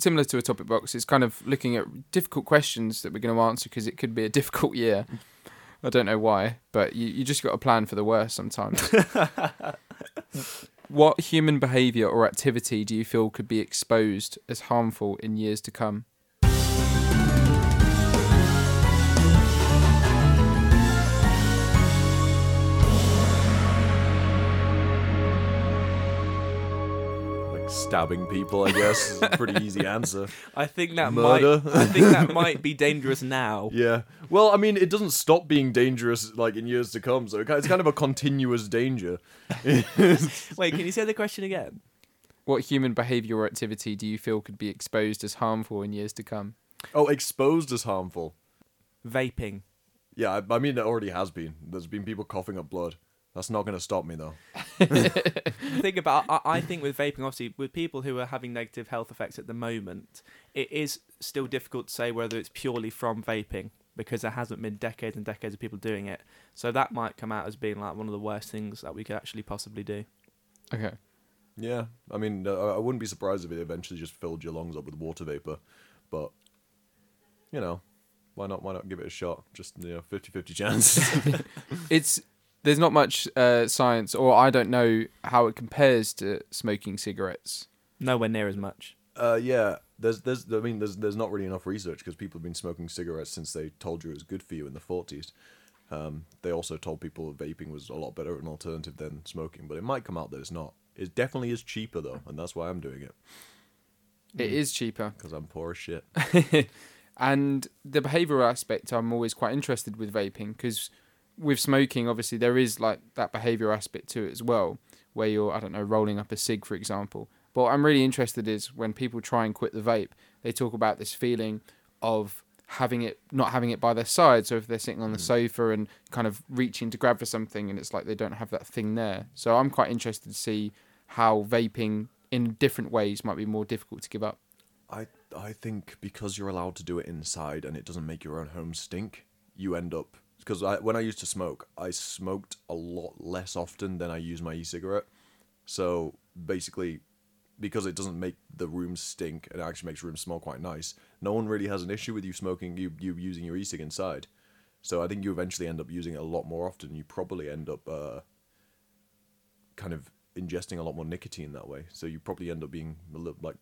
similar to a topic box. It's kind of looking at difficult questions that we're going to answer because it could be a difficult year. I don't know why, but you, you just got to plan for the worst sometimes. what human behaviour or activity do you feel could be exposed as harmful in years to come? Stabbing people, I guess, is a pretty easy answer. I think that Murder. might. I think that might be dangerous now. Yeah. Well, I mean, it doesn't stop being dangerous like in years to come, so it's kind of a continuous danger. Wait, can you say the question again? What human behaviour or activity do you feel could be exposed as harmful in years to come? Oh, exposed as harmful. Vaping. Yeah, I, I mean, it already has been. There's been people coughing up blood. That's not going to stop me, though. think about I, I think with vaping obviously with people who are having negative health effects at the moment it is still difficult to say whether it's purely from vaping because there hasn't been decades and decades of people doing it so that might come out as being like one of the worst things that we could actually possibly do Okay. Yeah, I mean, uh, I wouldn't be surprised if it eventually just filled your lungs up with water vapor, but you know, why not? Why not give it a shot? Just you know, 50-50 chance. It's there's not much uh, science, or I don't know how it compares to smoking cigarettes. nowhere near as much uh, yeah, there's, there's, I mean, there's, there's not really enough research because people have been smoking cigarettes since they told you it was good for you in the 40s. Um, they also told people vaping was a lot better an alternative than smoking, but it might come out that it's not. It definitely is cheaper though, and that's why I'm doing it It is cheaper. because I'm poor as shit. and the behavioural aspect, I'm always quite interested with vaping because with smoking, obviously there is like that behavioural aspect to it as well, where you're I don't know rolling up a cig, for example. But what I'm really interested is when people try and quit the vape, they talk about this feeling of having it not having it by their side. So if they're sitting on the mm. sofa and kind of reaching to grab for something, and it's like they don't have that thing there. So I'm quite interested to see how vaping in different ways might be more difficult to give up. I I think because you're allowed to do it inside and it doesn't make your own home stink, you end up because when I used to smoke, I smoked a lot less often than I use my e-cigarette. So basically, because it doesn't make the room stink it actually makes rooms smell quite nice, no one really has an issue with you smoking you you using your e-cig inside. So I think you eventually end up using it a lot more often. You probably end up uh, kind of ingesting a lot more nicotine that way. So you probably end up being a little like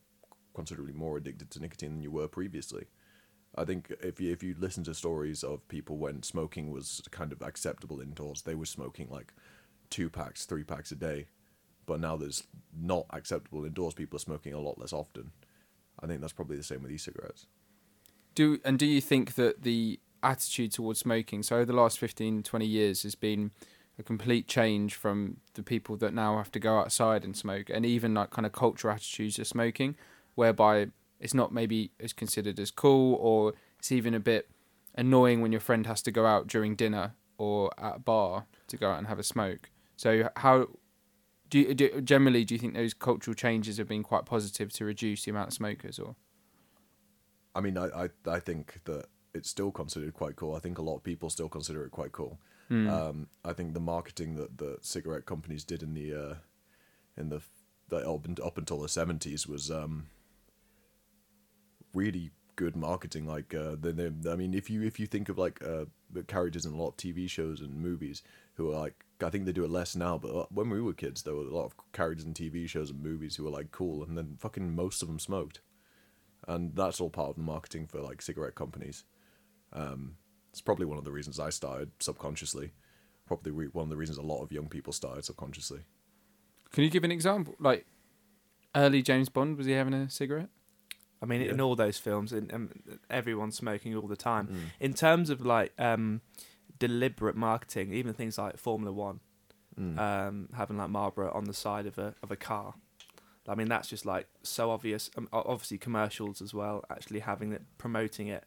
considerably more addicted to nicotine than you were previously. I think if you if you listen to stories of people when smoking was kind of acceptable indoors, they were smoking like two packs, three packs a day. But now there's not acceptable indoors, people are smoking a lot less often. I think that's probably the same with e-cigarettes. Do and do you think that the attitude towards smoking, so over the last 15, 20 years, has been a complete change from the people that now have to go outside and smoke, and even like kind of cultural attitudes to smoking, whereby it's not maybe as considered as cool, or it's even a bit annoying when your friend has to go out during dinner or at a bar to go out and have a smoke. So how do you do, generally do you think those cultural changes have been quite positive to reduce the amount of smokers, or I mean, I, I, I think that it's still considered quite cool. I think a lot of people still consider it quite cool. Um, I think the marketing that the cigarette companies did in the uh, in the the up, up until the seventies was um, really good marketing. Like, uh, they, they, I mean, if you if you think of like uh, the characters in a lot of TV shows and movies who are like, I think they do it less now, but uh, when we were kids, there were a lot of characters in TV shows and movies who were like cool, and then fucking most of them smoked, and that's all part of the marketing for like cigarette companies. Um, it's probably one of the reasons I started subconsciously. Probably re- one of the reasons a lot of young people started subconsciously. Can you give an example? Like early James Bond, was he having a cigarette? I mean, Yeah. in all those films, and um, everyone's smoking all the time. In terms of like um, deliberate marketing, even things like Formula One, Mm. um, having like Marlboro on the side of a of a car. I mean, that's just like so obvious. Um, obviously, commercials as well, actually having it, promoting it.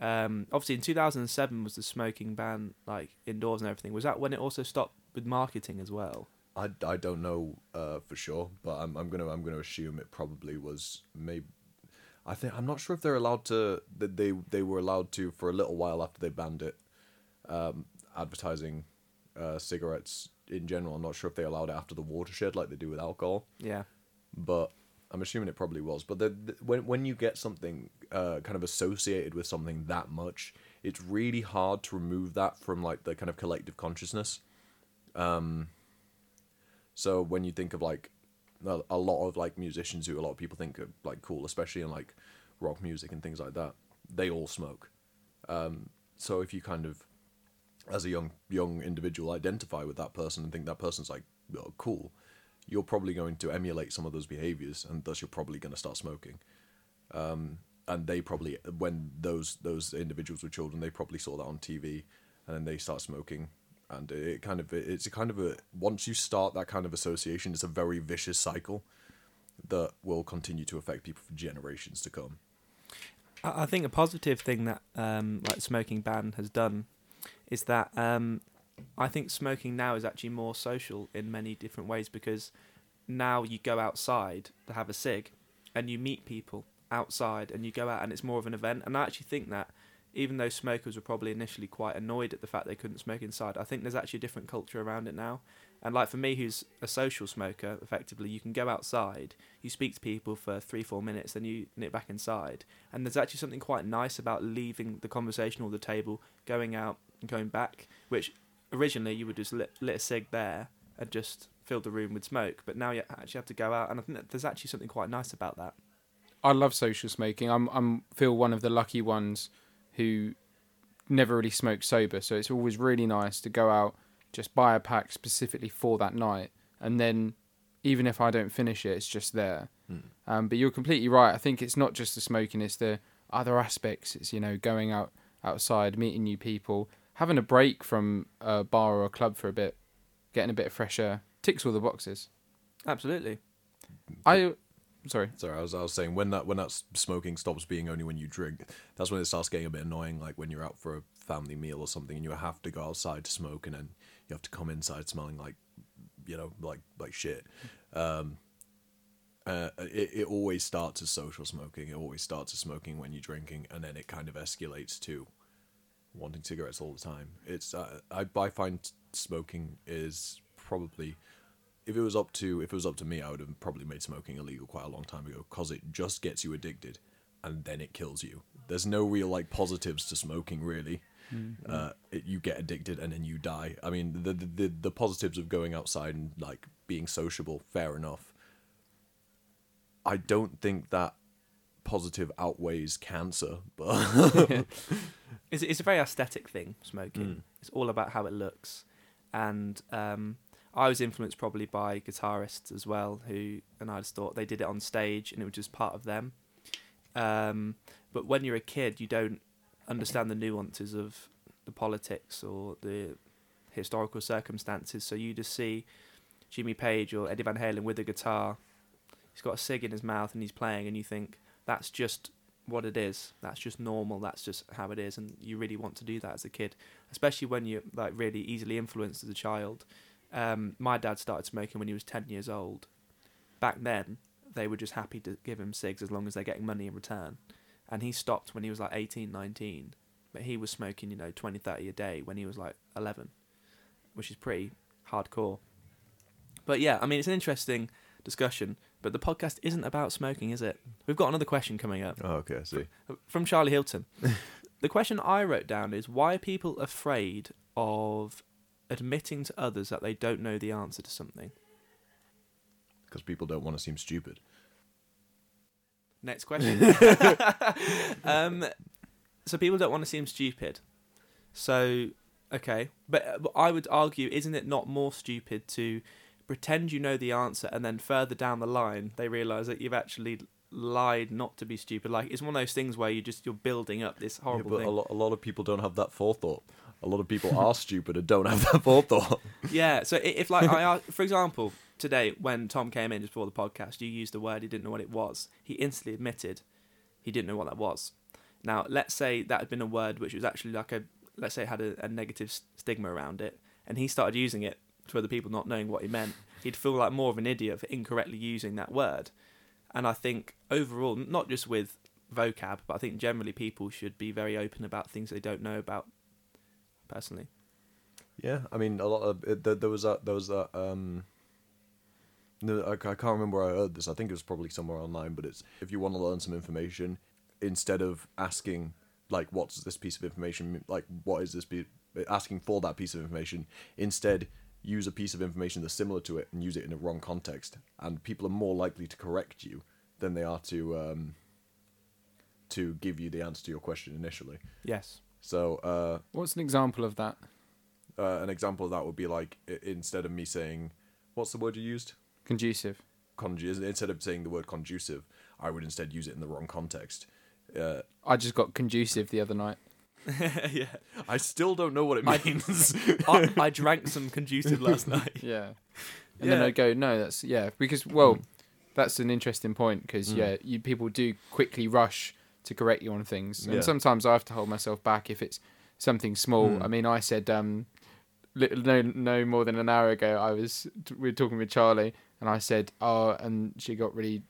Um, obviously, in 2007 was the smoking ban like indoors and everything. Was that when it also stopped with marketing as well? I, I don't know uh, for sure, but I'm I'm gonna I'm gonna assume it probably was maybe. I think I'm not sure if they're allowed to that they they were allowed to for a little while after they banned it, um, advertising uh, cigarettes in general. I'm not sure if they allowed it after the watershed like they do with alcohol, Yeah. but I'm assuming it probably was. But the, the, when when you get something uh, kind of associated with something that much, it's really hard to remove that from like the kind of collective consciousness. Um, so when you think of like a, lot of like musicians who a lot of people think are like cool, especially in like rock music and things like that, they all smoke. Um, so if you kind of, as a young young individual, identify with that person and think that person's like oh, cool, you're probably going to emulate some of those behaviors, and thus you're probably going to start smoking. Um, and they probably, when those those individuals were children, they probably saw that on TV, and then they start smoking, and it kind of it's a kind of a once you start that kind of association, it's a very vicious cycle that will continue to affect people for generations to come. I think a positive thing that um, like smoking ban has done is that um, I think smoking now is actually more social in many different ways because now you go outside to have a cig and you meet people outside and you go out and it's more of an event and I actually think that even though smokers were probably initially quite annoyed at the fact they couldn't smoke inside I think there's actually a different culture around it now. And like for me who's a social smoker effectively you can go outside you speak to people for three four minutes then you nip back inside. And there's actually something quite nice about leaving the conversation or the table going out and going back which originally you would just lit, lit a cig there and just fill the room with smoke but now you actually have to go out and i think that there's actually something quite nice about that. I love social smoking. I'm I'm feel one of the lucky ones who never really smoke sober, so it's always really nice to go out, just buy a pack specifically for that night, and then even if I don't finish it, it's just there. Um, but you're completely right. I think it's not just the smoking; it's the other aspects. It's you know going out outside, meeting new people, having a break from a bar or a club for a bit, getting a bit of fresh air. Ticks all the boxes. absolutely I sorry. Sorry, I was, I was saying when that when that smoking stops being only when you drink, that's when it starts getting a bit annoying. Like when you're out for a family meal or something, and you have to go outside to smoke, and then you have to come inside smelling like, you know, like like shit. Um, uh, it it always starts as social smoking. It always starts as smoking when you're drinking, and then it kind of escalates to wanting cigarettes all the time. It's uh, I I find smoking is probably if it was up to if it was up to me, I would have probably made smoking illegal quite a long time ago because it just gets you addicted, and then it kills you. There's no real like positives to smoking really. Uh, it, you get addicted and then you die. I mean, the, the the the positives of going outside and like being sociable, fair enough. I don't think that positive outweighs cancer, but it's, it's a very aesthetic thing smoking Mm. it's all about how it looks and um, i was influenced probably by guitarists as well who and i just thought they did it on stage and it was just part of them um, but when you're a kid you don't understand the nuances of the politics or the historical circumstances so you just see jimmy page or eddie van halen with a guitar he's got a cig in his mouth and he's playing and you think that's just what it is. That's just normal. That's just how it is, and you really want to do that as a kid, especially when you're like really easily influenced as a child. Um, my dad started smoking when he was ten years old. Back then, they were just happy to give him cigs as long as they're getting money in return, and he stopped when he was like 18, 19. But he was smoking, you know, 20, 30 a day when he was like 11, which is pretty hardcore. But yeah, I mean, it's an interesting discussion. But the podcast isn't about smoking, is it? We've got another question coming up oh, okay, I see. from Charlie Hilton. the question I wrote down is why are people afraid of admitting to others that they don't know the answer to something? Because people don't want to seem stupid. Next question. um, so people don't want to seem stupid. So okay, but, but I would argue, isn't it not more stupid to pretend you know the answer and then further down the line they realise that you've actually lied not to be stupid? Like it's one of those things where you just you're building up this Yeah, horrible but thing. a lot, a lot of people don't have that forethought. A lot of people are stupid and don't have that forethought. Yeah. So if like I, for example, today when Tom came in just before the podcast, you used a word he didn't know what it was. He instantly admitted he didn't know what that was. Now, let's say that had been a word which was actually like a, let's say it had a, a negative stigma around it, and he started using it to other people not knowing what he meant. He'd feel like more of an idiot for incorrectly using that word. And I think overall, not just with vocab, but I think generally people should be very open about things they don't know about. Personally, Yeah, I mean, a lot of it, there, there was that there was that um, No, I, I can't remember where I heard this. I think it was probably somewhere online. But it's if you want to learn some information, instead of asking like, "What's this piece of information?" Like, "What is this?" Be-? Asking for that piece of information, instead use a piece of information that's similar to it and use it in a wrong context, and people are more likely to correct you than they are to um, to give you the answer to your question initially. Yes. So, uh, What's an example of that? uh, an example of that would be like i- instead of me saying, "What's the word you used?" Conducive. Condu- instead of saying the word conducive, I would instead use it in the wrong context. Uh, I just got conducive the other night. yeah. I still don't know what it I- means. I, I drank some conducive last night. Yeah. And then Yeah. I go, no, that's yeah, because well, that's an interesting point because Mm. yeah, you people do quickly rush to correct you on things, and Yeah. sometimes I have to hold myself back if it's something small. Mm. I mean, I said um, li- no, no more than an hour ago, I was we were talking with Charlie, and I said, oh, and she got really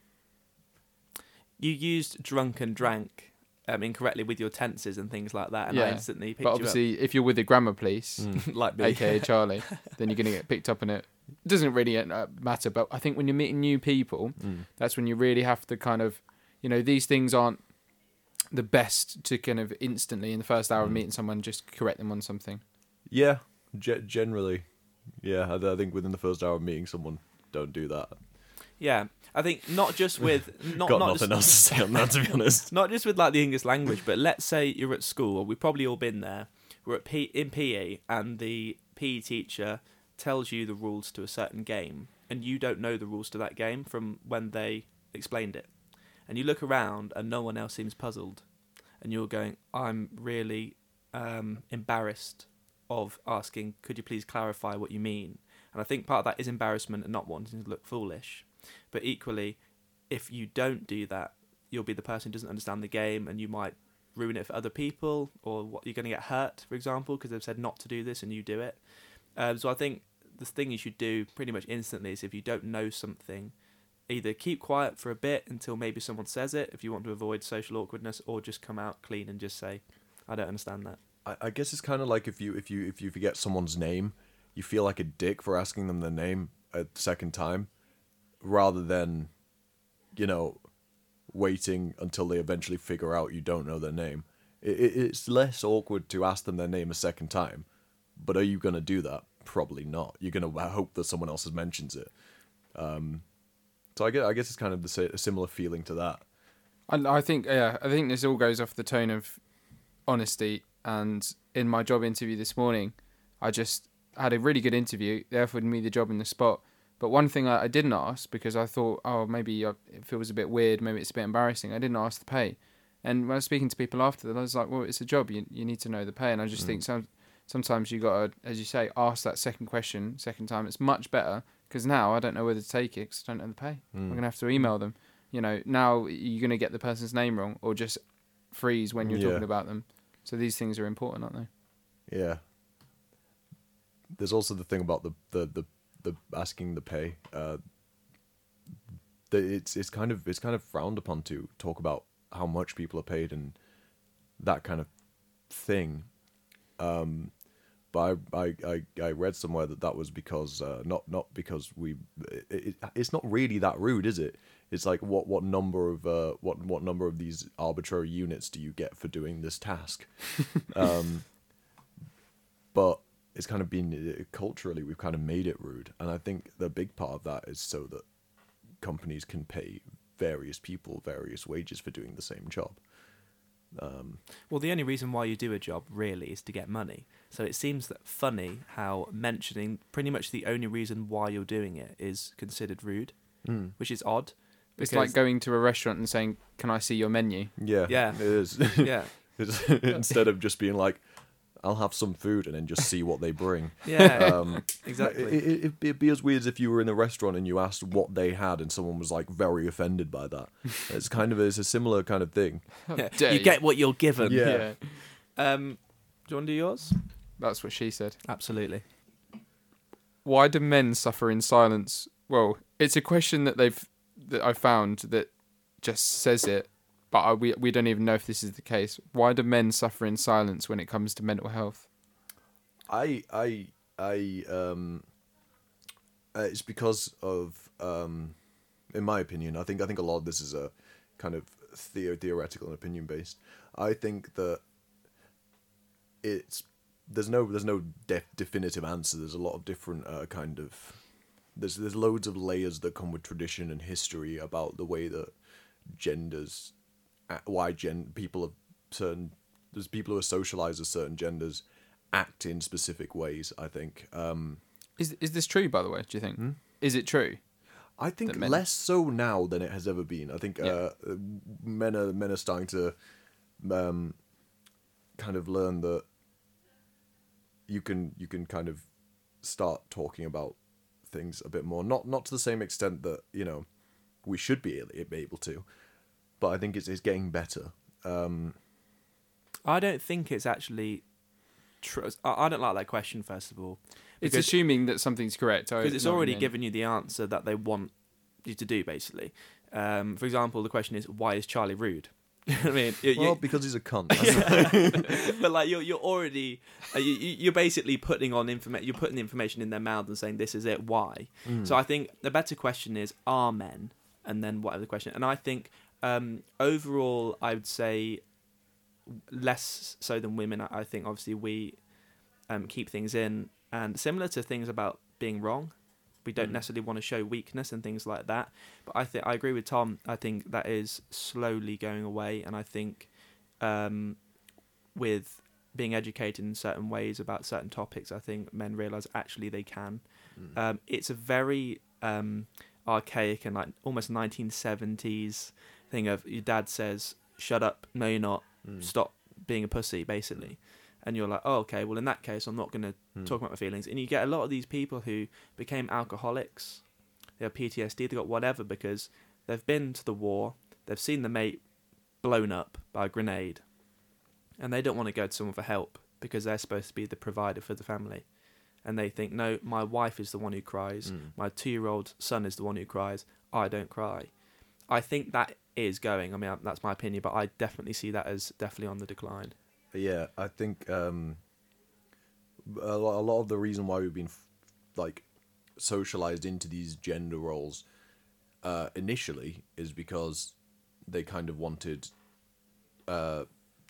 You used drunk and drank um, incorrectly with your tenses and things like that, and I instantly picked But you obviously, if you're with the grammar police, Mm. like me. aka Charlie, then you're going to get picked up on it. It doesn't really uh, matter, but I think when you're meeting new people, Mm. that's when you really have to kind of, you know, these things aren't the best to kind of instantly in the first hour of Mm. meeting someone just correct them on something. Yeah, ge- generally, yeah. I, I think within the first hour of meeting someone, don't do that. Yeah, I think not just with not Got not nothing just, else to say on that, to be honest. not just with like the English language, but let's say you're at school. We've probably all been there. We're at P- in PE, and the PE teacher tells you the rules to a certain game, and you don't know the rules to that game from when they explained it. And you look around, and no one else seems puzzled, and you're going, "I'm really um, embarrassed of asking. Could you please clarify what you mean?" And I think part of that is embarrassment and not wanting to look foolish. But equally, if you don't do that, you'll be the person who doesn't understand the game and you might ruin it for other people or what you're going to get hurt, for example, because they've said not to do this and you do it. Um, so I think the thing you should do pretty much instantly is if you don't know something, either keep quiet for a bit until maybe someone says it if you want to avoid social awkwardness, or just come out clean and just say, I don't understand that. I, I guess it's kind of like if you if you if you forget someone's name, you feel like a dick for asking them their name a second time, rather than, you know, waiting until they eventually figure out you don't know their name. It, it, it's less awkward to ask them their name a second time, but are you gonna do that? Probably not. You're gonna hope that someone else has mentions it. Um, so I guess I guess it's kind of the a similar feeling to that. I, I think yeah, I think this all goes off the tone of honesty. And in my job interview this morning, I just had a really good interview. They offered me the job in the spot. But one thing I, I didn't ask because I thought, oh, maybe uh, it feels a bit weird, maybe it's a bit embarrassing. I didn't ask the pay. And when I was speaking to people after that, I was like, well, it's a job. You you need to know the pay. And I just think some sometimes you got to, as you say, ask that second question, second time. It's much better because now I don't know whether to take it because I don't know the pay. I'm gonna have to email them. You know, now you're gonna get the person's name wrong or just freeze when you're Yeah. talking about them. So these things are important, aren't they? Yeah. There's also the thing about the the the, the asking the pay. Uh, that it's it's kind of it's kind of frowned upon to talk about how much people are paid and that kind of thing. Um, but I, I, I, read somewhere that that was because uh, not not because we it, it, it's not really that rude, is it? It's like what what number of uh, what what number of these arbitrary units do you get for doing this task? um, but it's kind of been uh, culturally we've kind of made it rude, and I think the big part of that is so that companies can pay various people various wages for doing the same job. Um, Well, the only reason why you do a job really is to get money. So it seems that funny how mentioning pretty much the only reason why you're doing it is considered rude, which is odd. It's like going to a restaurant and saying, "Can I see your menu?" yeah, Yeah. it is. yeah, It's- Instead of just being like, "I'll have some food" and then just see what they bring. yeah, Um, exactly. It, it, it'd, be, it'd be as weird as if you were in a restaurant and you asked what they had and someone was like very offended by that. It's kind of it's a similar kind of thing. Yeah, you you. get what you're given. Yeah. Um, do you want to do yours? that's what she said. Absolutely. Why do men suffer in silence? Well, it's a question that they've that I found that just says it, but we we don't even know if this is the case. Why do men suffer in silence when it comes to mental health? I I I um uh, it's because of, um, in my opinion, I think I think a lot of this is a kind of theo- theoretical and opinion based. I think that it's there's no there's no def- definitive answer. There's a lot of different uh, kind of there's there's loads of layers that come with tradition and history about the way that genders, why gen people of certain there's people who are socialized as certain genders act in specific ways. I think. Um, Is is this true, by the way? Do you think? Hmm? Is it true? I think men- less so now than it has ever been. I think Yeah. uh, men are men are starting to um, kind of learn that you can you can kind of start talking about things a bit more. Not not to the same extent that you know we should be able to, but I think it's it's getting better. Um, I don't think it's actually true. I I don't like that question. First of all, It's assuming that something's correct. Because it's know what you already mean. given you the answer that they want you to do. Basically, um, for example, the question is why is Charlie rude? I mean, you, well, you, because he's a cunt. but like you're you're already uh, you, you- you're basically putting on information. You're putting the information in their mouth and saying this is it. Why? Mm. So I think the better question is are men, and then whatever the question. And I think um, overall, I would say less so than women. I, I think obviously we um, keep things in, and similar to things about being wrong, we don't Mm. necessarily want to show weakness and things like that. But I think I agree with Tom. I think that is slowly going away, and I think um, with being educated in certain ways about certain topics, I think men realize actually they can. Mm. Um, it's a very um, archaic and like almost 1970s thing of your dad says, "Shut up, no, you're not. Mm. Stop being a pussy," basically. And you're like, oh, okay. Well, in that case, I'm not going to Mm. talk about my feelings. And you get a lot of these people who became alcoholics. They have PTSD. They got whatever because they've been to the war. They've seen the mate blown up by a grenade, and they don't want to go to someone for help because they're supposed to be the provider for the family. And they think, no, my wife is the one who cries. Mm. My two-year-old son is the one who cries. I don't cry. I think that is going. I mean, that's my opinion, but I definitely see that as definitely on the decline. Yeah, I think um, a lot, of the reason why we've been like socialized into these gender roles uh, initially is because they kind of wanted uh,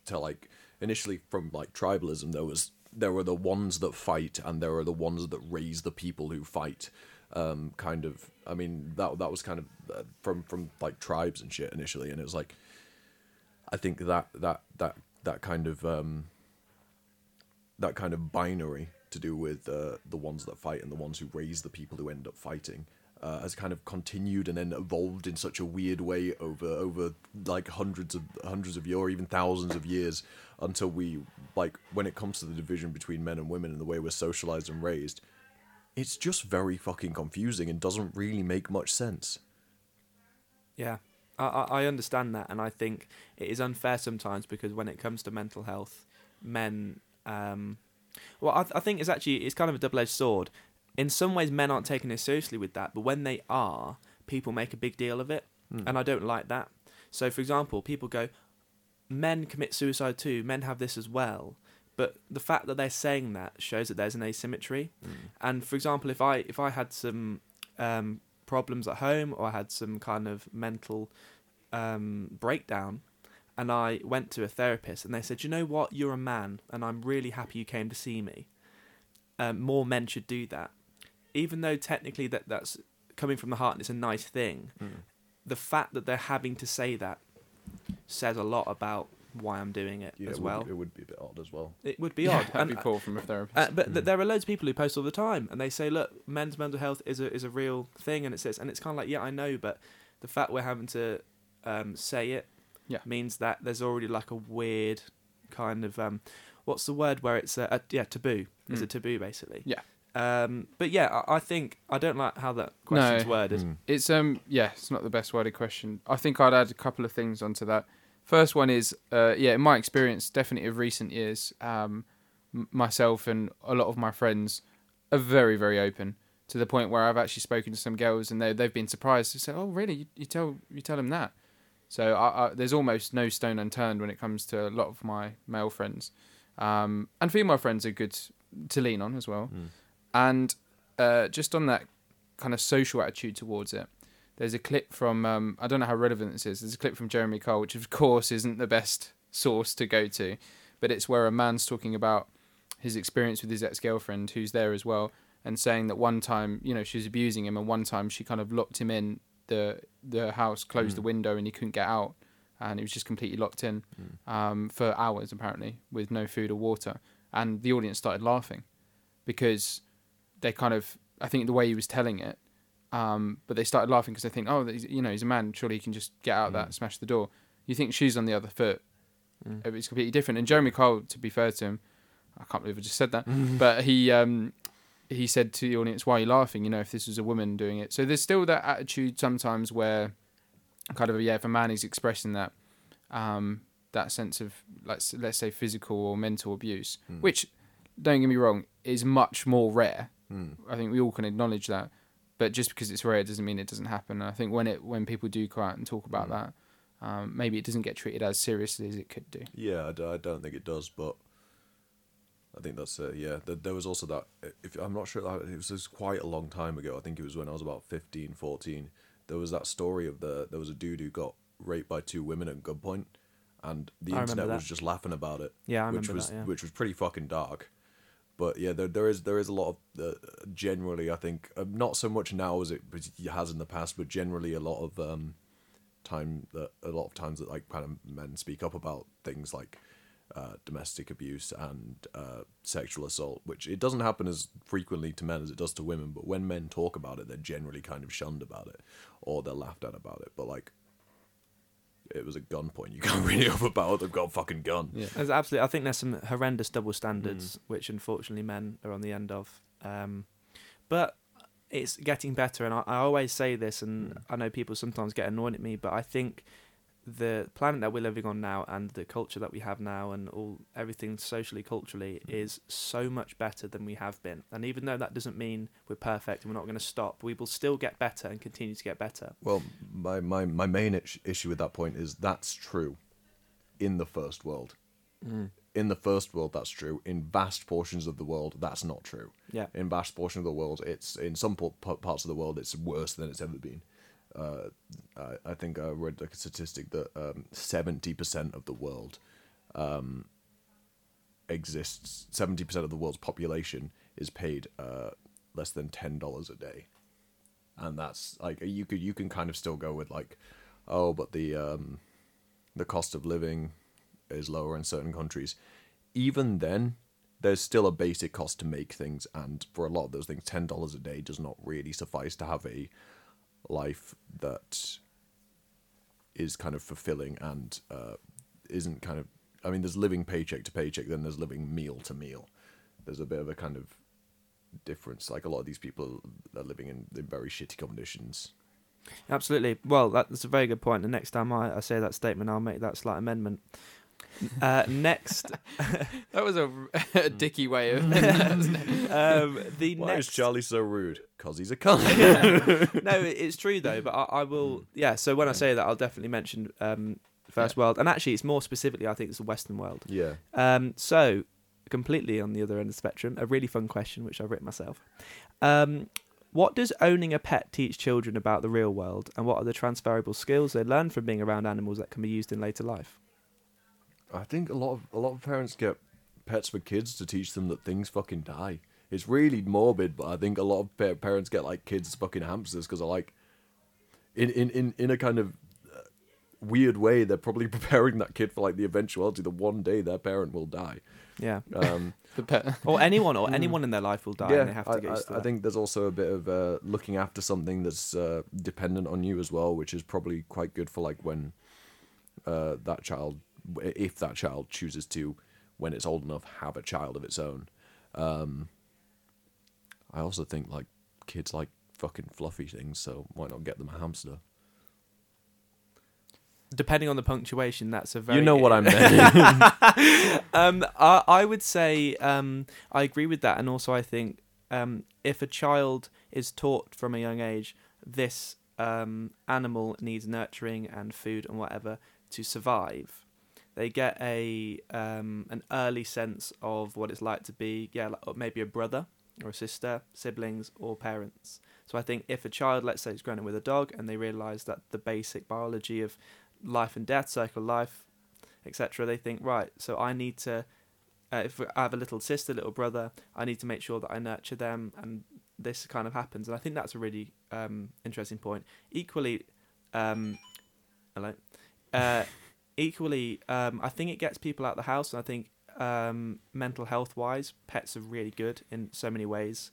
to like initially from like tribalism there was there were the ones that fight and there are the ones that raise the people who fight um kind of i mean that that was kind of uh, from from like tribes and shit initially and it was like i think that that that that kind of um that kind of binary to do with uh, the ones that fight and the ones who raise the people who end up fighting uh, has kind of continued and then evolved in such a weird way over over like hundreds of hundreds of years or even thousands of years until we like when it comes to the division between men and women and the way we're socialized and raised it's just very fucking confusing and doesn't really make much sense Yeah, I, I understand that, and I think it is unfair sometimes because when it comes to mental health, men, um, well, I, I think it's actually it's kind of a double edged sword. In some ways, men aren't taking it seriously with that, but when they are, people make a big deal of it, Hmm. and I don't like that. So, for example, people go, "Men commit suicide too. Men have this as well." But the fact that they're saying that shows that there's an asymmetry. And for example, if I if I had some um, problems at home or I had some kind of mental um, breakdown, and I went to a therapist and they said, "You know what? You're a man, and I'm really happy you came to see me." Um, more men should do that, even though technically that that's coming from the heart and it's a nice thing. The fact that they're having to say that says a lot about why I'm doing it Yeah, as it would- well. it would be a bit odd as well It would be Yeah, odd. that'd And- be poor from a therapist. uh, but th- Mm. there are loads of people who post all the time, and they say, "Look, men's mental health is a is a real thing," and it says, and it's kind of like, yeah, I know, but the fact we're having to um, say it Yeah. means that there's already like a weird kind of um, what's the word where it's a, a yeah taboo. It's a Mm. taboo basically. Yeah. Um, but yeah, I, I think I don't like how that question's No. worded. Mm. It's um yeah, it's not the best worded question. I think I'd add a couple of things onto that. First one is uh yeah, in my experience, definitely of recent years, um myself and a lot of my friends are very very open to the point where I've actually spoken to some girls and they they've been surprised to say, "Oh, really? You, you tell you tell them that?" So I, I, there's almost no stone unturned when it comes to a lot of my male friends, um, and female friends are good to lean on as well. Mm. And uh, just on that kind of social attitude towards it. There's a clip from um, I don't know how relevant this is. There's a clip from Jeremy Kyle, which of course isn't the best source to go to, but it's where a man's talking about his experience with his ex-girlfriend, who's there as well, and saying that one time, you know, she was abusing him, and one time she kind of locked him in the the house, closed Mm. the window, and he couldn't get out, and he was just completely locked in Mm. um, for hours apparently with no food or water, and the audience started laughing because they kind of I think the way he was telling it, um, but they started laughing because they think, oh, he's- you know, he's a man, surely he can just get out of that, Mm. smash the door. You think shoes on the other foot, Mm. it's completely different. And Jeremy Kyle, to be fair to him, I can't believe I just said that, but he um, he said to the audience, "Why are you laughing? You know, if this was a woman doing it." So there's still that attitude sometimes where, kind of, yeah, if a man is expressing that, um, that sense of let's let's say physical or mental abuse, Mm. which, don't get me wrong, is much more rare. Mm. I think we all can acknowledge that. But just because it's rare doesn't mean it doesn't happen. And I think when it when people do go out and talk about Mm. that, um, maybe it doesn't get treated as seriously as it could do. Yeah, I, d- I don't think it does, but I think that's uh, yeah. There, there was also that. If I'm not sure, it was, it was quite a long time ago. I think it was when I was about 15, 14. There was that story of the there was a dude who got raped by two women at gunpoint, and the I internet was just laughing about it, Yeah, I which remember was that. Yeah. which was pretty fucking dark. But yeah, there there is there is a lot of uh, generally I think uh, not so much now as it has in the past, but generally a lot of um, time that a lot of times that like kind of men speak up about things like uh, domestic abuse and uh, sexual assault, which it doesn't happen as frequently to men as it does to women. But when men talk about it, they're generally kind of shunned about it, or they're laughed at about it. But like, it was a gun point. You can't really up about. They've got a fucking gun. Yeah. There's absolutely. I think there's some horrendous double standards, which unfortunately men are on the end of. Um, but it's getting better, and I, I always say this, and Mm. I know people sometimes get annoyed at me, but I think the planet that we're living on now and the culture that we have now and all everything socially culturally mm-hmm. is so much better than we have been and even though that doesn't mean we're perfect and we're not going to stop we will still get better and continue to get better Well, my my my main issue with that point is that's true in the first world. Mm. In the first world, that's true. In vast portions of the world, that's not true. yeah In vast portion of the world, it's in some parts of the world, it's worse than it's ever been. Uh, I, think I read like a statistic that seventy percent of the world um, exists. Seventy percent of the world's population is paid uh, less than ten dollars a day, and that's like you could you can kind of still go with like, oh, but the um, the cost of living is lower in certain countries. Even then, there's still a basic cost to make things, and for a lot of those things, ten dollars a day does not really suffice to have a life that is kind of fulfilling and uh, isn't kind of. I mean, there's living paycheck to paycheck, then there's living meal to meal. There's a bit of a kind of difference. Like a lot of these people are living in, in very shitty conditions. Absolutely. Well, that's a very good point. The next time I, I say that statement, I'll make that slight amendment. Uh, next, That was a, a dicky way of. um, the Why next. is Charlie so rude? Cause he's a cunt. no, it's true though. But I, I will. Yeah. So when I say that, I'll definitely mention um, first world, and actually, it's more specifically. I think it's the Western world. yeah. Um, so completely on the other end of the spectrum, a really fun question which I've written myself. Um, what does owning a pet teach children about the real world, and what are the transferable skills they learn from being around animals that can be used in later life? I think a lot of a lot of parents get pets for kids to teach them that things fucking die. It's really morbid, but I think a lot of pa- parents get like kids fucking hamsters because I like, in in in in a kind of uh, weird way, they're probably preparing that kid for like the eventuality that one day their parent will die. Yeah. Um, the pet. Or anyone, or anyone in their life will die, and they have to I, get used to I, I think there's also a bit of uh, looking after something that's uh, dependent on you as well, which is probably quite good for like when uh, that child, if that child chooses to, when it's old enough, have a child of its own. Um, I also think like kids like fucking fluffy things, so why not get them a hamster? Depending on the punctuation, that's a very. you know what I meant. um, I, I would say um, I agree with that, and also I think um, if a child is taught from a young age this um, animal needs nurturing and food and whatever to survive, they get a um, an early sense of what it's like to be, yeah, like, maybe a brother or a sister, siblings, or parents. So I think if a child, let's say, is growing up with a dog and they realise that the basic biology of life and death, cycle life, etc., they think, right, so I need to, uh, if I have a little sister, little brother, I need to make sure that I nurture them, and this kind of happens. And I think that's a really um, interesting point. Equally, um, hello. Uh, equally, um, I think it gets people out of the house, and I think um, mental health wise, pets are really good in so many ways.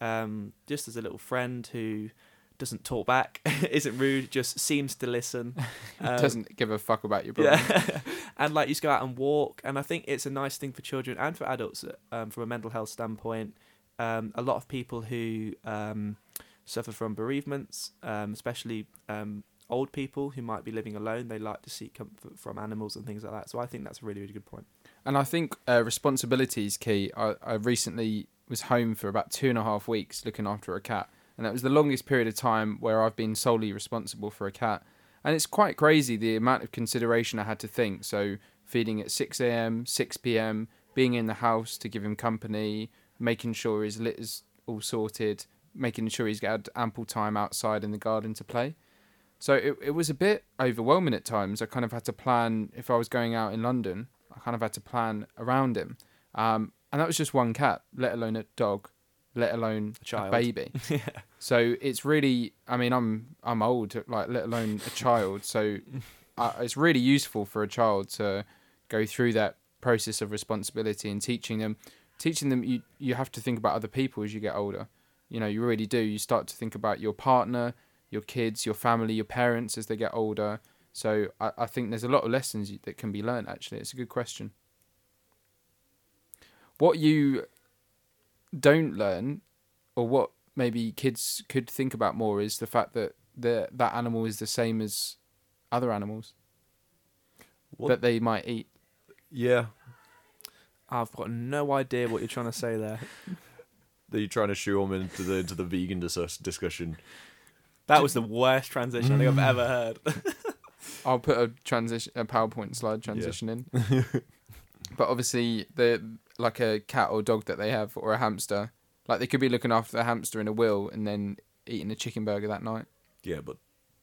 Um, just as a little friend who doesn't talk back, isn't rude, just seems to listen. Um, Doesn't give a fuck about your brother. yeah, and like you just go out and walk, and I think it's a nice thing for children and for adults um, from a mental health standpoint. Um, a lot of people who um, suffer from bereavements, um, especially um, old people who might be living alone, they like to seek comfort from animals and things like that. So I think that's a really, really good point. And I think uh, responsibility is key. I, I recently was home for about two and a half weeks looking after a cat, and that was the longest period of time where I've been solely responsible for a cat. And it's quite crazy the amount of consideration I had to think. So feeding at 6 a.m., 6 p.m., being in the house to give him company, making sure his litter's all sorted, making sure he's got ample time outside in the garden to play. So it, it was a bit overwhelming at times. I kind of had to plan if I was going out in London. I kind of had to plan around him, um, and that was just one cat, let alone a dog, let alone a, child. baby. yeah. So it's really, I mean, I'm I'm old, like let alone a child. So uh, it's really useful for a child to go through that process of responsibility and teaching them, teaching them you you have to think about other people as you get older. You know, you really do. You start to think about your partner, your kids, your family, your parents as they get older. So I, I think there's a lot of lessons that can be learned. Actually, it's a good question. What you don't learn, or what maybe kids could think about more, is the fact that the that animal is the same as other animals What- that they might eat. Yeah, I've got no idea what you're trying to say there. that you're trying to shoe them into the into the vegan dis- discussion. That was the worst transition I think I've ever heard. I'll put a transition, a PowerPoint slide transition in. but obviously, the like a cat or dog that they have, or a hamster, like they could be looking after the hamster in a wheel and then eating a chicken burger that night. Yeah, but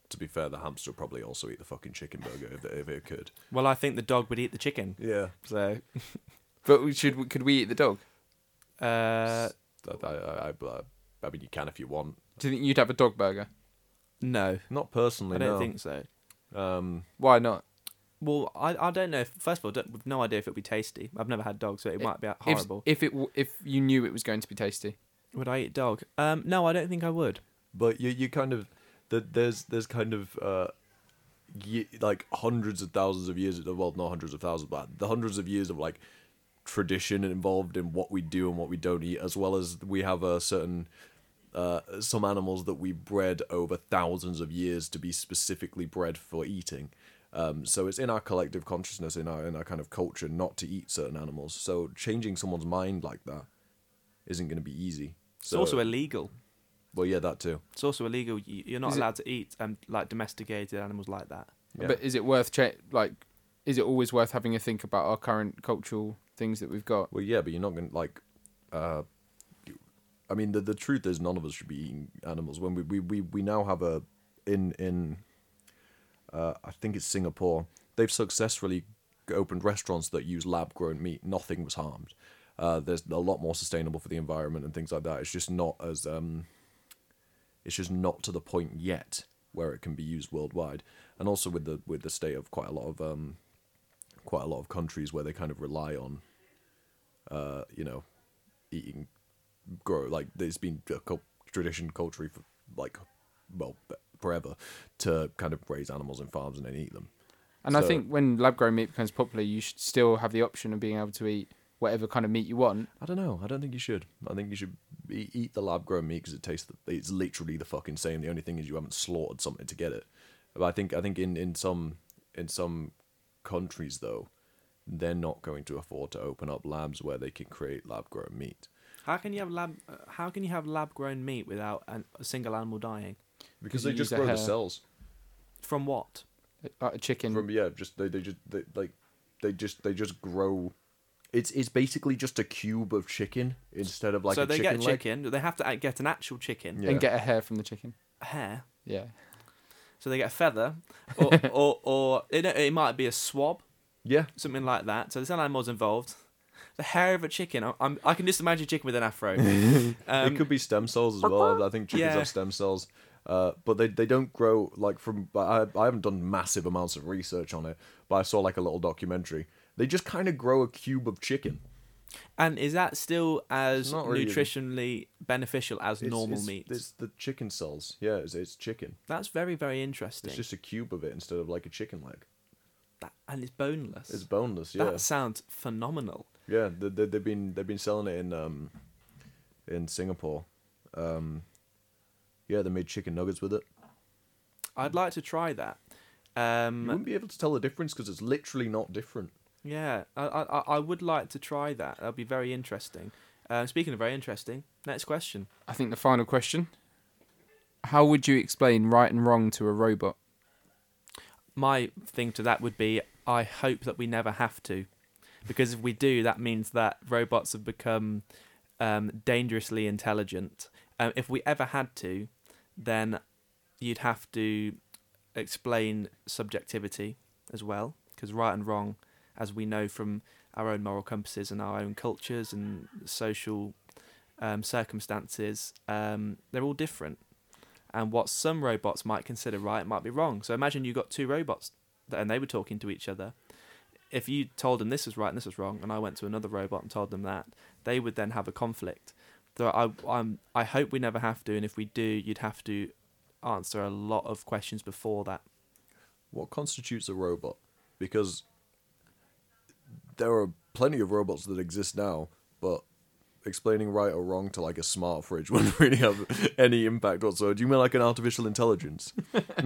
to be fair, the hamster would probably also eat the fucking chicken burger if, if it could. well, I think the dog would eat the chicken. Yeah, So, But we should could we eat the dog? uh, I, I, I, I, I mean, you can if you want. Do you think you'd have a dog burger? No, Not personally. I don't no. think so. Um, Why not? Well, I, I don't know. If, first of all, don't, with no idea if it'd be tasty. I've never had dog, so it If- might be If, horrible. if it w- if you knew it was going to be tasty, would I eat dog? Um, no, I don't think I would. but you you kind of the, there's there's kind of uh, ye- like hundreds of thousands of years. Of, well, not hundreds of thousands, but the hundreds of years of like tradition involved in what we do and what we don't eat, as well as we have a certain uh, some animals that we bred over thousands of years to be specifically bred for eating. Um, so it's in our collective consciousness, in our in our kind of culture, not to eat certain animals. So changing someone's mind like that isn't going to be easy. So, It's also illegal. well, yeah, that too. It's also illegal. You- You're not Is it- allowed to eat um, like domesticated animals like that. Yeah. but is it worth cha- like? Is it always worth having a think about our current cultural things that we've got? Well, yeah, but you're not going to like. Uh, you- I mean, the the truth is, none of us should be eating animals. When we we, we, we now have a in in. Uh, I think it's Singapore. They've successfully opened restaurants that use lab grown meat. Nothing was harmed. Uh, there's a lot more sustainable for the environment and things like that. It's just not as um. It's just not to the point yet where it can be used worldwide, and also with the with the state of quite a lot of um, quite a lot of countries where they kind of rely on uh, you know, eating grow like there's been a cul- tradition culture for like well forever to kind of raise animals in farms and then eat them. And I think when lab grown meat becomes popular, you should still have the option of being able to eat whatever kind of meat you want. I don't know. I don't think you should. I think you should eat, eat the lab grown meat because it tastes. The, it's literally the fucking same. The only thing is you haven't slaughtered something to get it. But I think I think in in some in some countries though, they're not going to afford to open up labs where they can create lab grown meat How can you have lab? Uh, how can you have lab grown meat without an, a single animal dying? because they just grow the cells. From what? Like a chicken. from yeah just they, they just they like they just they just grow It's it's basically just a cube of chicken instead of like so a they chicken get leg. chicken. They have to uh, get an actual chicken Yeah. And get a hair from the chicken. a hair. Yeah. So they get a feather, or or, or it, it might be a swab, Yeah, something like that. So there's no animals involved. The hair of a chicken. I- I'm, I can just imagine a chicken with an afro. Um, it could be stem cells as well. I think chickens Yeah. have stem cells, uh, but they they don't grow like from. I I haven't done massive amounts of research on it, but I saw like a little documentary. They just kind of grow a cube of chicken. And is that still as not really. nutritionally beneficial as It's, normal it's, meat? It's the chicken cells. Yeah, it's, it's chicken. That's very, very interesting. It's just a cube of it instead of like a chicken leg. That, and it's boneless. It's boneless. Yeah, That sounds phenomenal. Yeah. They, they, they've been they've been selling it in um in Singapore. Um, yeah, they made chicken nuggets with it. I'd like to try that. You Um, wouldn't be able to tell the difference because it's literally not different. yeah, I, I, I would like to try that. That'd be very interesting. Uh, speaking of very interesting, next question. I think the final question. How would you explain right and wrong to a robot? My thing to that would be I hope that we never have to. Because if we do, that means that robots have become um, dangerously intelligent. Um, if we ever had to, then you'd have to explain subjectivity as well. Because right and wrong, as we know from our own moral compasses and our own cultures and social um, circumstances, um, they're all different. And what some robots might consider right might be wrong. So imagine you got two robots and they were talking to each other. If you told them this was right and this was wrong, and I went to another robot and told them that, they would then have a conflict. So I, I'm, I hope we never have to, and if we do, you'd have to answer a lot of questions before that. What constitutes a robot? Because there are plenty of robots that exist now, but explaining right or wrong to like a smart fridge wouldn't really have any impact whatsoever. Do you mean like an artificial intelligence?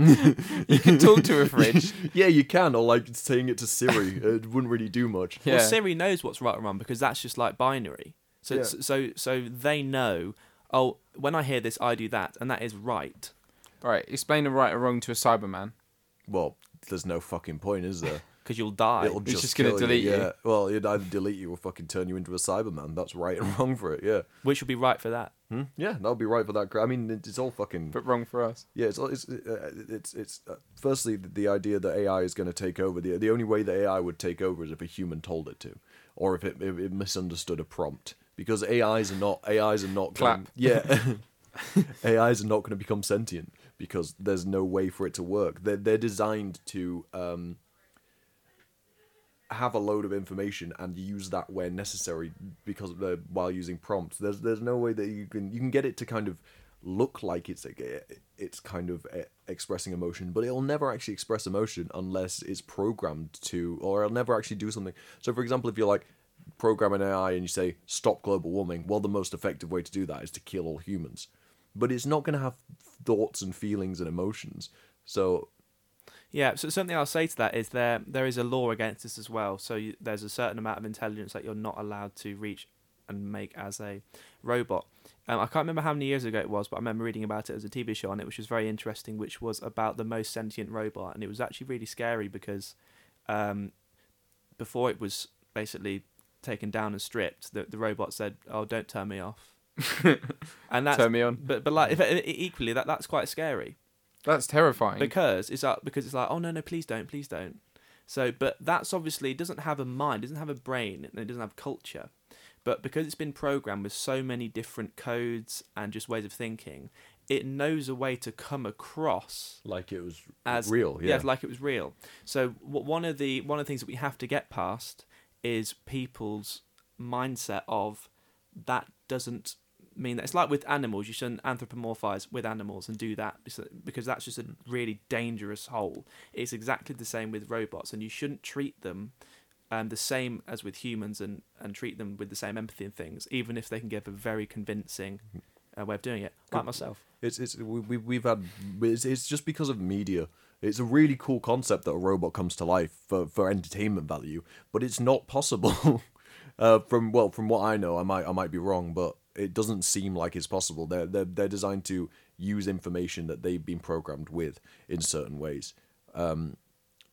You can talk to a fridge. yeah, you can, or like saying it to Siri. it wouldn't really do much. Yeah. Well, Siri knows what's right and wrong because that's just like binary. So, Yeah. so, so they know. Oh, when I hear this, I do that, and that is right. Right. Explain a right or wrong to a Cyberman. Well, there's no fucking point, is there? Because you'll die. It'll It's just, just gonna delete you. Yeah. Well, it'd either delete you or fucking turn you into a Cyberman. That's right and wrong for it. Yeah. Which would be right for that? Hmm? Yeah, that would be right for that. cra- I mean, it's all fucking. But wrong for us. Yeah, it's it's uh, it's it's uh, firstly the, the idea that AI is going to take over. The the only way that AI would take over is if a human told it to, or if it, if it misunderstood a prompt. Because AIs are not AIs are not gonna- Clap. yeah, AIs are not going to become sentient because there's no way for it to work. They're they're designed to um have a load of information and use that where necessary because the, while using prompts. There's there's no way that you can you can get it to kind of look like it's it's kind of eh, expressing emotion, but it'll never actually express emotion unless it's programmed to, or it'll never actually do something. So, for example, if you're like program an AI and you say stop global warming, well, the most effective way to do that is to kill all humans. But it's not going to have thoughts and feelings and emotions. So Yeah, so something I'll say to that is there there is a law against this as well. So you, there's a certain amount of intelligence that you're not allowed to reach and make as a robot. Um, I can't remember how many years ago it was, but I remember reading about it as a TV show on it, which was very interesting, which was about the most sentient robot, and it was actually really scary because um, before it was basically taken down and stripped, the the robot said, "Oh, don't turn me off," and that's Turn me on. but but like if, equally that that's quite scary That's terrifying. because it's like because it's like oh no no please don't please don't so but that's obviously it doesn't have a mind it doesn't have a brain and it doesn't have culture but because it's been programmed with so many different codes and just ways of thinking it knows a way to come across like it was as real, yeah. like it was real so wh- one of the one of the things that we have to get past is people's mindset of that doesn't mean that it's like with animals you shouldn't anthropomorphize with animals and do that because- that's just a really dangerous hole it's exactly the same with robots and you shouldn't treat them um, the same as with humans and, and treat them with the same empathy and things even if they can give a very convincing uh, way of doing it like myself It's it's we we we've had it's, it's just because of media. It's a really cool concept that a robot comes to life for for entertainment value, but it's not possible. uh, from well, from what I know, I might I might be wrong, but it doesn't seem like it's possible. They're they're they're designed to use information that they've been programmed with in certain ways, um,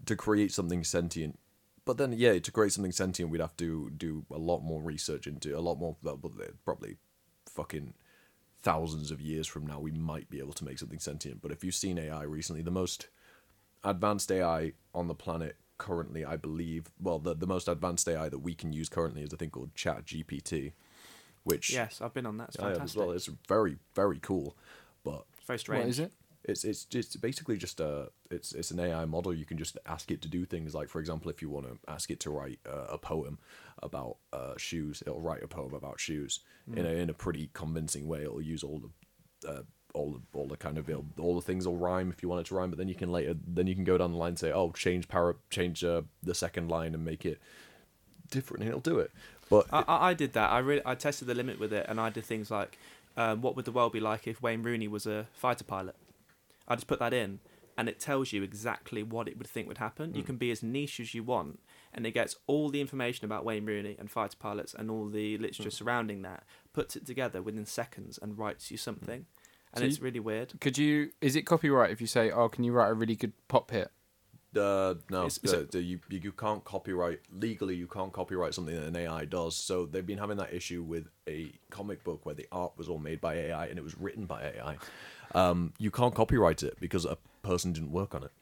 to create something sentient. but then yeah, to create something sentient, we'd have to do a lot more research into a lot more. well, Probably fucking thousands of years from now, we might be able to make something sentient. But if you've seen AI recently, the most advanced AI on the planet currently, I believe, well, the the most advanced AI that we can use currently is a thing called Chat GPT, which Yes, I've been on that. It's I have as fantastic. well. It's very very cool, but It's very strange. What is it? it's it's just basically just a it's it's an AI model. You can just ask it to do things like, for example, if you want to ask it to write uh, a poem about uh, shoes, it'll write a poem about shoes in a in a pretty convincing way. It'll use all the uh, all the all the kind of it'll, all the things will rhyme if you want it to rhyme. But then you can later then you can go down the line and say, oh, change para change uh, the second line and make it different, and it'll do it. But I, I, I did that. I really I tested the limit with it, and I did things like, um, what would the world be like if Wayne Rooney was a fighter pilot? I just put that in, and it tells you exactly what it would think would happen. You Mm. can be as niche as you want, and it gets all the information about Wayne Rooney and fighter pilots and all the literature Mm. surrounding that, puts it together within seconds, and writes you something. And So it's you- really weird. Could you? Is it copyright if you say, "Oh, can you write a really good pop hit"? Uh, no, Is- is the, it- the, you you you can't copyright legally. You can't copyright something that an AI does. So they've been having that issue with a comic book where the art was all made by AI and it was written by AI. Um, you can't copyright it because a person didn't work on it.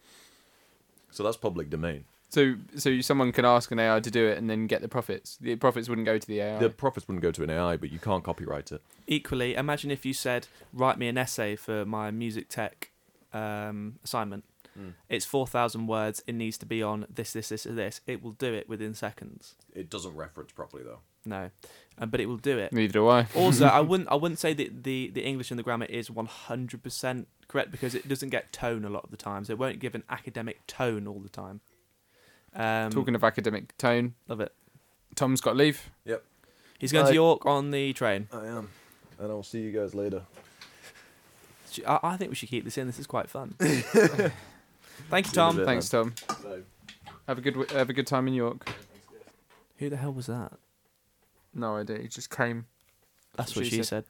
So that's public domain. So, so someone can ask an AI to do it and then get the profits. The profits wouldn't go to the AI. The profits wouldn't go to an AI, but you can't copyright it. Equally, imagine if you said, "Write me an essay for my music tech um, assignment." Hmm. It's four thousand words. It needs to be on this, this, this, or this. It will do it within seconds. It doesn't reference properly though. No, um, but it will do it. Neither do I. also, I wouldn't I wouldn't say that the, the English and the grammar is one hundred percent correct because it doesn't get tone a lot of the times. So it won't give an academic tone all the time. Um, Talking of academic tone, love it. Tom's got leave. Yep. He's going Bye. to York on the train. I am, and I'll see you guys later. I, I think we should keep this in. This is quite fun. Thank you, See you in a Tom. Thanks, Tom. Have a good w- have a good time in York. Who the hell was that? No idea. He just came. That's what what she she said. said.